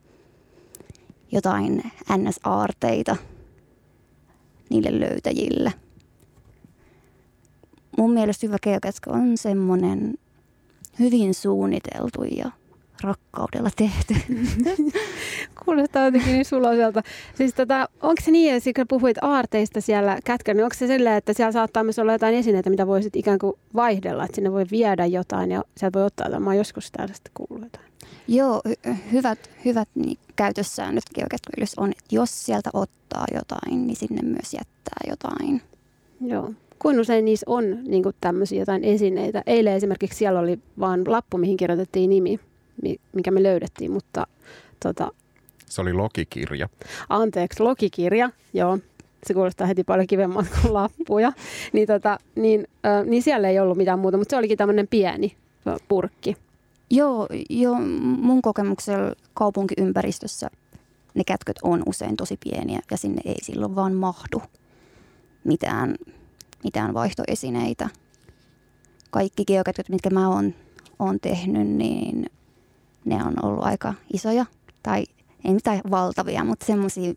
Speaker 2: jotain NS-aarteita niille löytäjille – mun mielestä hyvä geokätkö on semmoinen hyvin suunniteltu ja rakkaudella tehty.
Speaker 3: Kuulostaa jotenkin niin suloiselta. Siis tota, onko se niin, että kun puhuit aarteista siellä kätkän, niin onko se silleen, että siellä saattaa myös olla jotain esineitä, mitä voisit ikään kuin vaihdella, että sinne voi viedä jotain ja sieltä voi ottaa jotain. Mä oon joskus tällaista kuullut jotain.
Speaker 2: Joo, hy- hyvät, hyvät niin, käytössäännöt geokätköilyssä on, että jos sieltä ottaa jotain, niin sinne myös jättää jotain.
Speaker 3: Joo. Kuinka usein niissä on niin tämmöisiä jotain esineitä? Eilen esimerkiksi siellä oli vain lappu, mihin kirjoitettiin nimi, mikä me löydettiin, mutta tota,
Speaker 4: se oli logikirja.
Speaker 3: Anteeksi, logikirja, joo. Se kuulostaa heti paljon kivemmalta kuin lappuja. niin, tota, niin, äh, niin siellä ei ollut mitään muuta, mutta se olikin tämmöinen pieni purkki.
Speaker 2: Joo, joo, mun kokemuksella kaupunkiympäristössä ne kätköt on usein tosi pieniä ja sinne ei silloin vaan mahdu mitään mitään vaihtoesineitä. Kaikki geokätköt, mitkä mä oon, oon tehnyt, niin ne on ollut aika isoja tai ei mitään valtavia, mutta semmoisia,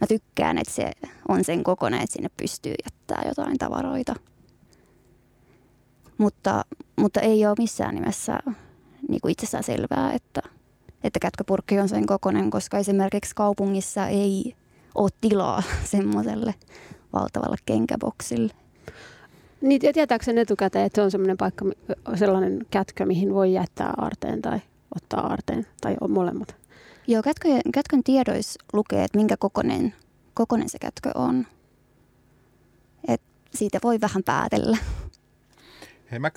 Speaker 2: mä tykkään, että se on sen kokoinen, että sinne pystyy jättää jotain tavaroita. Mutta, mutta ei ole missään nimessä niin kuin itsessään selvää, että, että kätköpurkki on sen kokoinen, koska esimerkiksi kaupungissa ei ole tilaa semmoiselle valtavalle kenkäboksille.
Speaker 3: Niin, ja tietääkö sen etukäteen, että se on sellainen paikka, sellainen kätkö, mihin voi jättää aarteen tai ottaa aarteen, tai on molemmat?
Speaker 2: Joo, kätkö, kätkön tiedoissa lukee, että minkä kokoinen, kokoinen se kätkö on. Et siitä voi vähän päätellä.
Speaker 4: Hei, mä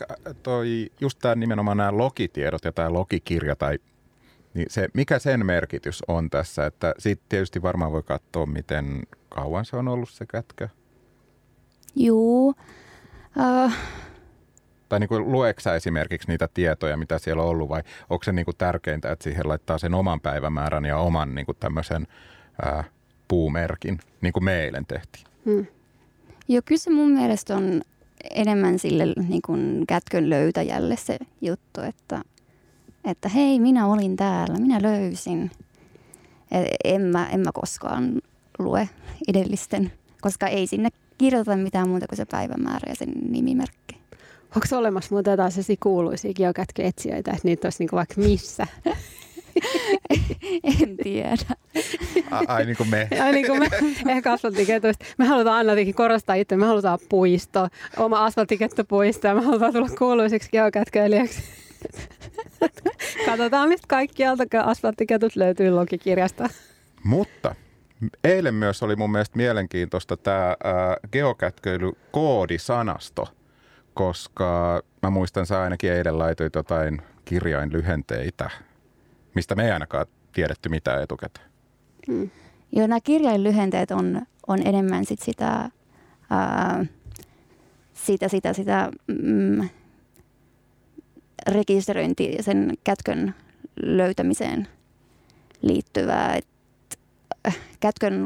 Speaker 4: toi, just tämä nimenomaan nämä logitiedot ja tämä logikirja tai niin se, mikä sen merkitys on tässä, että siitä tietysti varmaan voi katsoa, miten kauan se on ollut se kätkö.
Speaker 2: Juu. Uh.
Speaker 4: Tai niin kuin lueksä esimerkiksi niitä tietoja, mitä siellä on ollut, vai onko se niin kuin tärkeintä, että siihen laittaa sen oman päivämäärän ja oman niin kuin tämmöisen ää, puumerkin, niin kuin me eilen tehtiin? Hmm.
Speaker 2: Joo, kyllä se mun mielestä on enemmän sille niin kuin kätkön löytäjälle se juttu, että, että hei, minä olin täällä, minä löysin. E, en mä, en mä koskaan lue edellisten, koska ei sinne kirjoiteta mitään muuta kuin se päivämäärä ja sen nimimerkki.
Speaker 3: Onko olemassa muuta jotain sellaisia kuuluisia geokätkyetsijöitä, että niitä olisi niinku vaikka missä?
Speaker 2: en tiedä.
Speaker 4: Ai niin kuin me.
Speaker 3: Ai niin kuin me. Ehkä asfalttikettuista. Me halutaan aina jotenkin korostaa itse. Me halutaan puisto, oma asfalttikettopuisto ja me halutaan tulla kuuluisiksi geokätköilijäksi. Katsotaan, mistä kaikkialta asfalttiketut löytyy logikirjasta.
Speaker 4: Mutta eilen myös oli mun mielestä mielenkiintoista tämä geokätköilykoodisanasto, koska mä muistan, sä ainakin eilen laitoit jotain kirjainlyhenteitä, mistä me ei ainakaan tiedetty mitään etukäteen.
Speaker 2: Hmm. Joo, nämä kirjainlyhenteet on, on enemmän sit sitä, ää, sitä, sitä, sitä mm, rekisteröinti ja sen kätkön löytämiseen liittyvää. Et äh, kätkön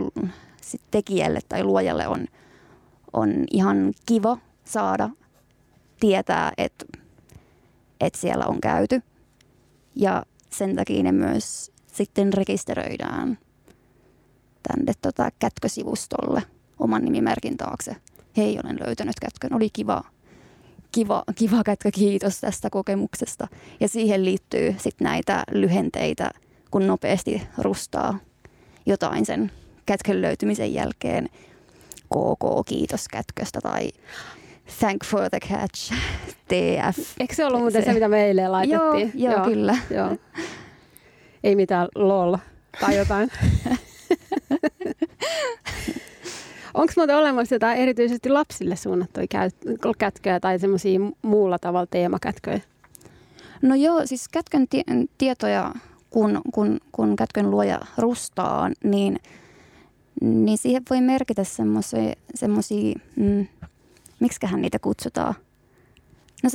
Speaker 2: sit tekijälle tai luojalle on, on ihan kiva saada tietää, että et siellä on käyty. Ja sen takia ne myös sitten rekisteröidään tänne tota kätkösivustolle oman nimimerkin taakse. Hei, olen löytänyt kätkön, oli kiva kiva, kiva kätkä, kiitos tästä kokemuksesta. Ja siihen liittyy sitten näitä lyhenteitä, kun nopeasti rustaa jotain sen kätkön löytymisen jälkeen. KK, kiitos kätköstä tai Thank for the catch, TF.
Speaker 3: Eikö se ollut muuten se, se mitä meille laitettiin?
Speaker 2: Joo, joo, joo kyllä.
Speaker 3: Joo. Ei mitään lol tai jotain. Onko muuten olemassa jotain erityisesti lapsille suunnattuja kätköjä tai semmoisia muulla tavalla teemakätköjä?
Speaker 2: No joo, siis kätkön tietoja, kun, kun, kun kätkön luoja rustaa, niin, niin siihen voi merkitä semmoisia, mm, miksiköhän niitä kutsutaan? No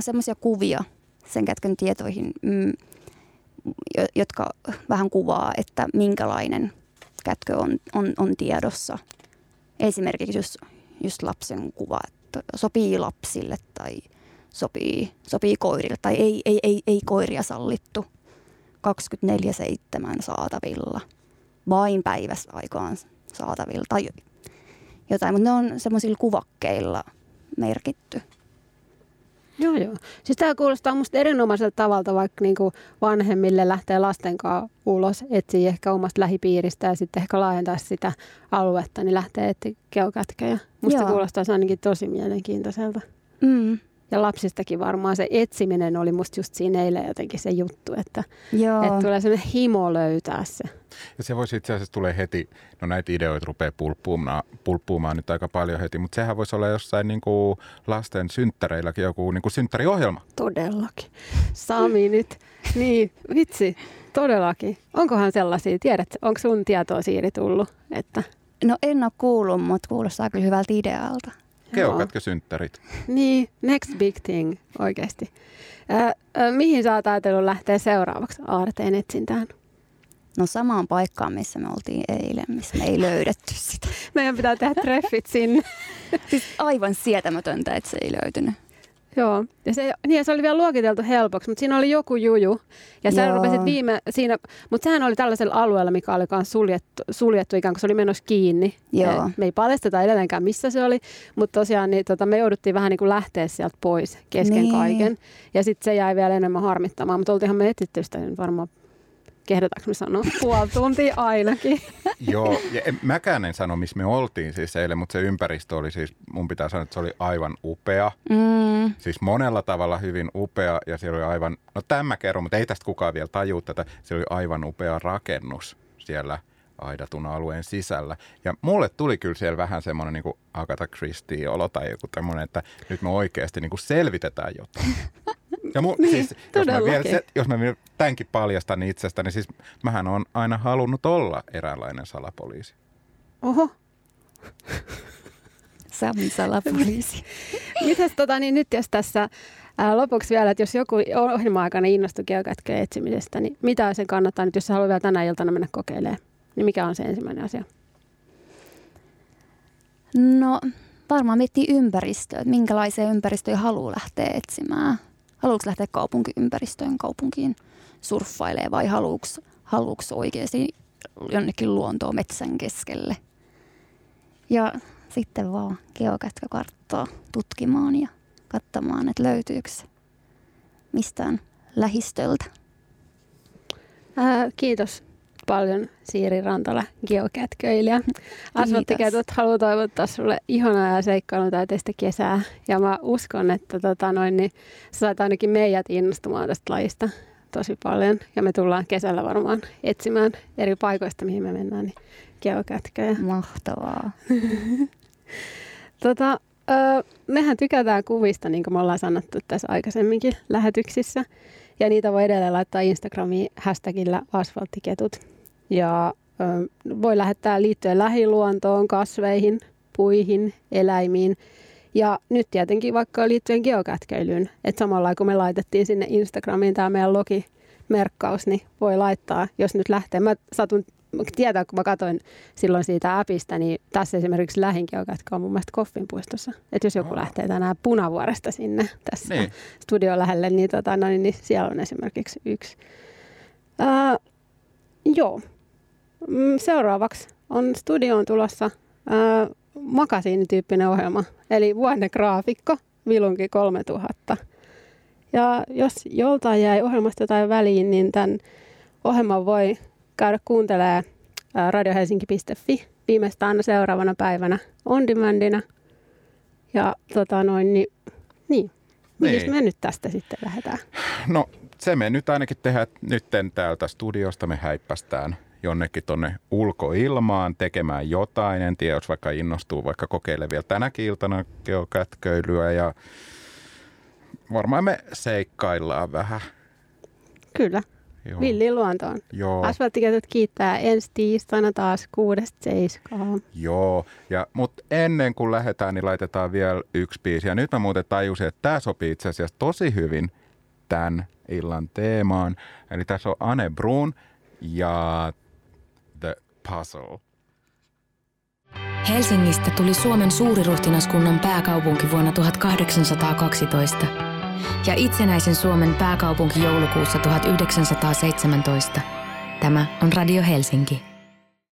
Speaker 2: semmoisia kuvia sen kätkön tietoihin, mm, jotka vähän kuvaa, että minkälainen kätkö on, on, on tiedossa – esimerkiksi just, just lapsen kuva, että sopii lapsille tai sopii, sopii koirille tai ei, ei, ei, ei koiria sallittu 24-7 saatavilla, vain päivässä aikaan saatavilla tai jotain, mutta ne on semmoisilla kuvakkeilla merkitty.
Speaker 3: Joo, joo. Siis tämä kuulostaa minusta erinomaiselta tavalta, vaikka niinku vanhemmille lähtee lasten kanssa ulos, etsii ehkä omasta lähipiiristä ja sitten ehkä laajentaa sitä aluetta, niin lähtee etsiä geokätkejä. Musta joo. kuulostaa se ainakin tosi mielenkiintoiselta. Mm. Ja lapsistakin varmaan se etsiminen oli musta just siinä eilen jotenkin se juttu, että, että tulee sellainen himo löytää se.
Speaker 4: Ja se voisi itse asiassa tulee heti, no näitä ideoita rupeaa pulppuumaan, pulppuumaan nyt aika paljon heti, mutta sehän voisi olla jossain niin kuin lasten synttäreilläkin joku niin kuin synttäriohjelma.
Speaker 3: Todellakin. Sami nyt, niin vitsi, todellakin. Onkohan sellaisia, tiedät, onko sun tietoa Siiri tullut? Että...
Speaker 2: No en ole kuullut, mutta kuulostaa kyllä hyvältä idealta.
Speaker 4: Geokätkösynttärit.
Speaker 3: Niin, next big thing oikeasti. Äh, äh, mihin sä oot ajatellut lähteä seuraavaksi aarteen etsintään?
Speaker 2: No samaan paikkaan, missä me oltiin eilen, missä me ei löydetty sitä.
Speaker 3: Meidän pitää tehdä treffit sinne.
Speaker 2: siis aivan sietämätöntä, että se ei löytynyt.
Speaker 3: Joo, ja se, niin, ja se oli vielä luokiteltu helpoksi, mutta siinä oli joku juju. Ja sä
Speaker 2: Joo.
Speaker 3: rupesit viime siinä, mutta sehän oli tällaisella alueella, mikä oli myös suljettu, suljettu ikään kuin se oli menossa kiinni.
Speaker 2: Joo.
Speaker 3: Ja Me ei paljasteta edelleenkään, missä se oli, mutta tosiaan niin, tota, me jouduttiin vähän niin kuin lähteä sieltä pois kesken
Speaker 2: Niin.
Speaker 3: kaiken. Ja sitten se jäi vielä enemmän harmittamaan, mutta oltiinhan me etsitty sitä nyt varmaan, kehdataanko me sanoa, puoli tuntia ainakin.
Speaker 4: Joo, ja en, mäkään en sano, missä me oltiin siis eilen, mutta se ympäristö oli siis, mun pitää sanoa, että se oli aivan upea.
Speaker 2: Mm,
Speaker 4: Siis monella tavalla hyvin upea ja siellä oli aivan, no tämä mä kerron, mutta ei tästä kukaan vielä tajua tätä. Se oli aivan upea rakennus siellä aidatun alueen sisällä. Ja mulle tuli kyllä siellä vähän semmoinen niin Agatha Christie-olo tai joku tämmöinen, että nyt me oikeasti niin kuin selvitetään jotain. Ja mu, niin, siis, jos, mä vielä se, jos mä vielä tämänkin paljastan itsestäni, niin siis mähän on aina halunnut olla eräänlainen salapoliisi.
Speaker 3: Oho,
Speaker 2: Sami salapoliisi.
Speaker 3: Mites tota, niin nyt jos tässä ää, lopuksi vielä, että jos joku ohjelma-aikana innostui geokätköjen etsimisestä, niin mitä sen kannattaa nyt, jos sä haluat vielä tänä iltana mennä kokeilemaan? Niin mikä on se ensimmäinen asia?
Speaker 2: No varmaan miettii ympäristöä, että minkälaiseen ympäristöön haluaa lähteä etsimään. Haluatko lähteä kaupunkiympäristöön, kaupunkiin surffailemaan vai haluatko, haluatko oikeasti jonnekin luontoon metsän keskelle. Ja sitten vaan geokätkökarttaa tutkimaan ja katsomaan, että löytyykö se mistään lähistöltä.
Speaker 3: Ää, kiitos paljon Siiri Rantala, geokätköilijä. Asfalttiketut haluaa toivottaa sulle ihanaa ja seikkailutäyteistä kesää. Ja mä uskon, että tota noin, niin sä saat ainakin meidät innostumaan tästä lajista tosi paljon. Ja me tullaan kesällä varmaan etsimään eri paikoista, mihin me mennään, niin geokätköjä.
Speaker 2: Mahtavaa.
Speaker 3: Tota, ö, mehän tykätään kuvista, niin kuin me ollaan sanottu tässä aikaisemminkin lähetyksissä. Ja niitä voi edelleen laittaa Instagramiin hashtagillä asfalttiketut. Ja voi lähettää liittyen lähiluontoon, kasveihin, puihin, eläimiin. Ja nyt tietenkin vaikka liittyen geokätköilyyn. Että samalla kun me laitettiin sinne Instagramiin tämä meidän logimerkkaus, niin voi laittaa, jos nyt lähtee. Mä satun tietää, kun mä katsoin silloin siitä appista, niin tässä esimerkiksi lähin geokätkö on mun mielestä Koffinpuistossa. Että jos joku lähtee tänään Punavuoresta sinne tässä
Speaker 4: Niin.
Speaker 3: studion lähelle, niin, tota, no, niin, niin siellä on esimerkiksi yksi. Ää, joo. Mm, Seuraavaksi on studioon tulossa ää, makasiinityyppinen ohjelma, eli vuodegraafikko Vilunki 3000. Ja jos joltain jäi ohjelmasta jotain väliin, niin tämän ohjelman voi käydä kuuntelemaan radiohelsinki.fi viimeistään aina seuraavana päivänä on demandina. Ja tota noin, niin, niin. Mihin
Speaker 4: Niin.
Speaker 3: me nyt tästä sitten lähdetään?
Speaker 4: No se me nyt ainakin tehdään, että nytten täältä studiosta me häippästään jonnekin tonne ulkoilmaan tekemään jotain. En tiedä, jos vaikka innostuu vaikka kokeilemaan vielä tänäkin iltana geokätköilyä ja varmaan me seikkaillaan vähän.
Speaker 3: Kyllä,
Speaker 4: Joo.
Speaker 3: villiin luontoon.
Speaker 4: Joo.
Speaker 3: Asfalttiketut kiittää ensi tiistaina taas kuudesta seiskaan.
Speaker 4: Joo, ja, mutta ennen kuin lähdetään, niin laitetaan vielä yksi biisi. Ja nyt mä muuten tajusin, että tämä sopii itse asiassa tosi hyvin tämän illan teemaan. Eli tässä on Anne Brun ja Puzzle.
Speaker 5: Helsingistä tuli Suomen suuriruhtinaskunnan pääkaupunki vuonna 1812 ja itsenäisen Suomen pääkaupunki joulukuussa 1917. Tämä on Radio Helsinki.